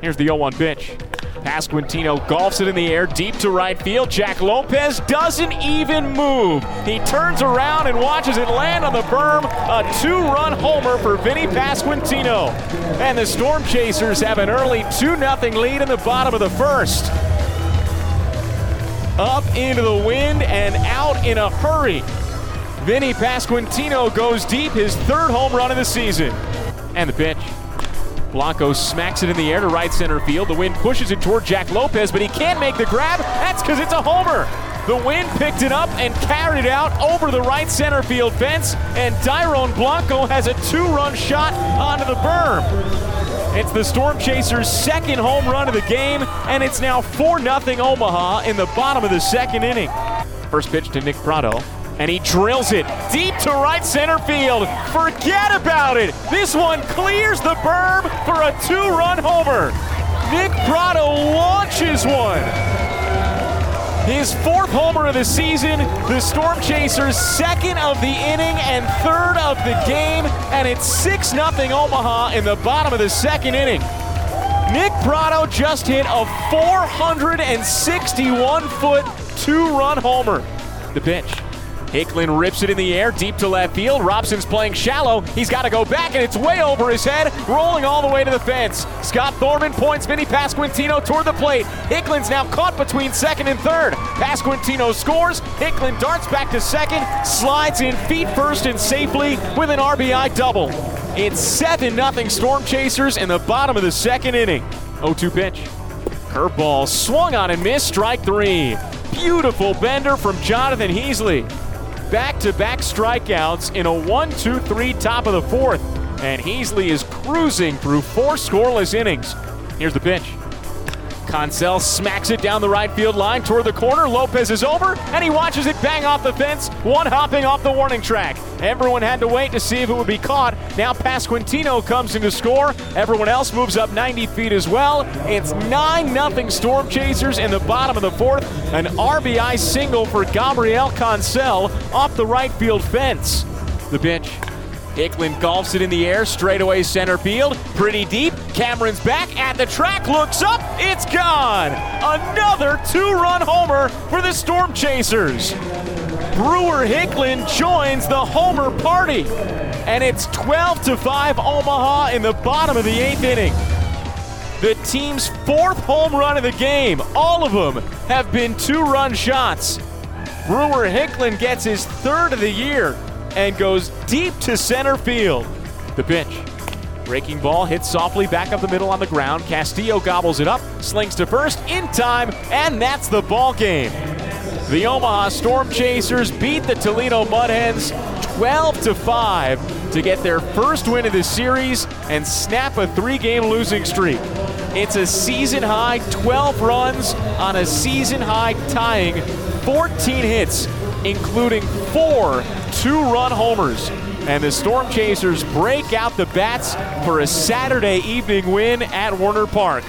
Here's the 0 1 pitch. Pasquantino golfs it in the air deep to right field. Jack Lopez doesn't even move. He turns around and watches it land on the berm. A two run homer for Vinnie Pasquantino. And the Storm Chasers have an early 2 0 lead in the bottom of the first. Up into the wind and out in a hurry. Vinny Pasquantino goes deep, his third home run of the season. And the pitch. Blanco smacks it in the air to right center field. The wind pushes it toward Jack Lopez, but he can't make the grab. That's because it's a homer. The wind picked it up and carried it out over the right center field fence, and Dairon Blanco has a two run shot onto the berm. It's the Storm Chasers' second home run of the game, and it's now 4 0 Omaha in the bottom of the second inning. First pitch to Nick Pratto and he drills it deep to right center field. Forget about it. This one clears the berm for a two run homer. Nick Pratto launches one. His fourth homer of the season, the Storm Chasers' second of the inning and third of the game, and it's 6 0 Omaha in the bottom of the second inning. Nick Pratto just hit a 461 foot two run homer. The pitch. Hicklen rips it in the air deep to left field. Robson's playing shallow. He's got to go back, and it's way over his head, rolling all the way to the fence. Scott Thorman points Vinnie Pasquantino toward the plate. Hicklen's now caught between second and third. Pasquantino scores. Hicklen darts back to second, slides in feet first and safely with an RBI double. It's 7 0 Storm Chasers in the bottom of the second inning. 0 2 pitch. Curveball swung on and missed, strike three. Beautiful bender from Jonathan Heasley back to back strikeouts in a 1 2 3 top of the fourth. And Heasley is cruising through four scoreless innings. Here's the pitch. Cancel smacks it down the right field line toward the corner. Lopez is over, and he watches it bang off the fence, one hopping off the warning track. Everyone had to wait to see if it would be caught. Now Pasquantino comes in to score. Everyone else moves up 90 feet as well. It's 9 0 Storm Chasers in the bottom of the fourth. An RBI single for Gabriel Cancel off the right field fence. The pitch. Hicklen golfs it in the air, straightaway center field, pretty deep. Cameron's back at the track, looks up, it's gone. Another two run homer for the Storm Chasers. Brewer Hicklen joins the homer party, and it's 12 to 5 Omaha in the bottom of the eighth inning. The team's fourth home run of the game, all of them have been two run shots. Brewer Hicklen gets his third of the year and goes deep to center field. The pitch. Breaking ball hits softly back up the middle on the ground. Castillo gobbles it up, slings to first in time, and that's the ball game. The Omaha Storm Chasers beat the Toledo Mudhens 12 to 5 to get their first win of the series and snap a three-game losing streak. It's a season high 12 runs on a season high tying 14 hits, including four two run homers. And the Storm Chasers break out the bats for a Saturday evening win at Werner Park.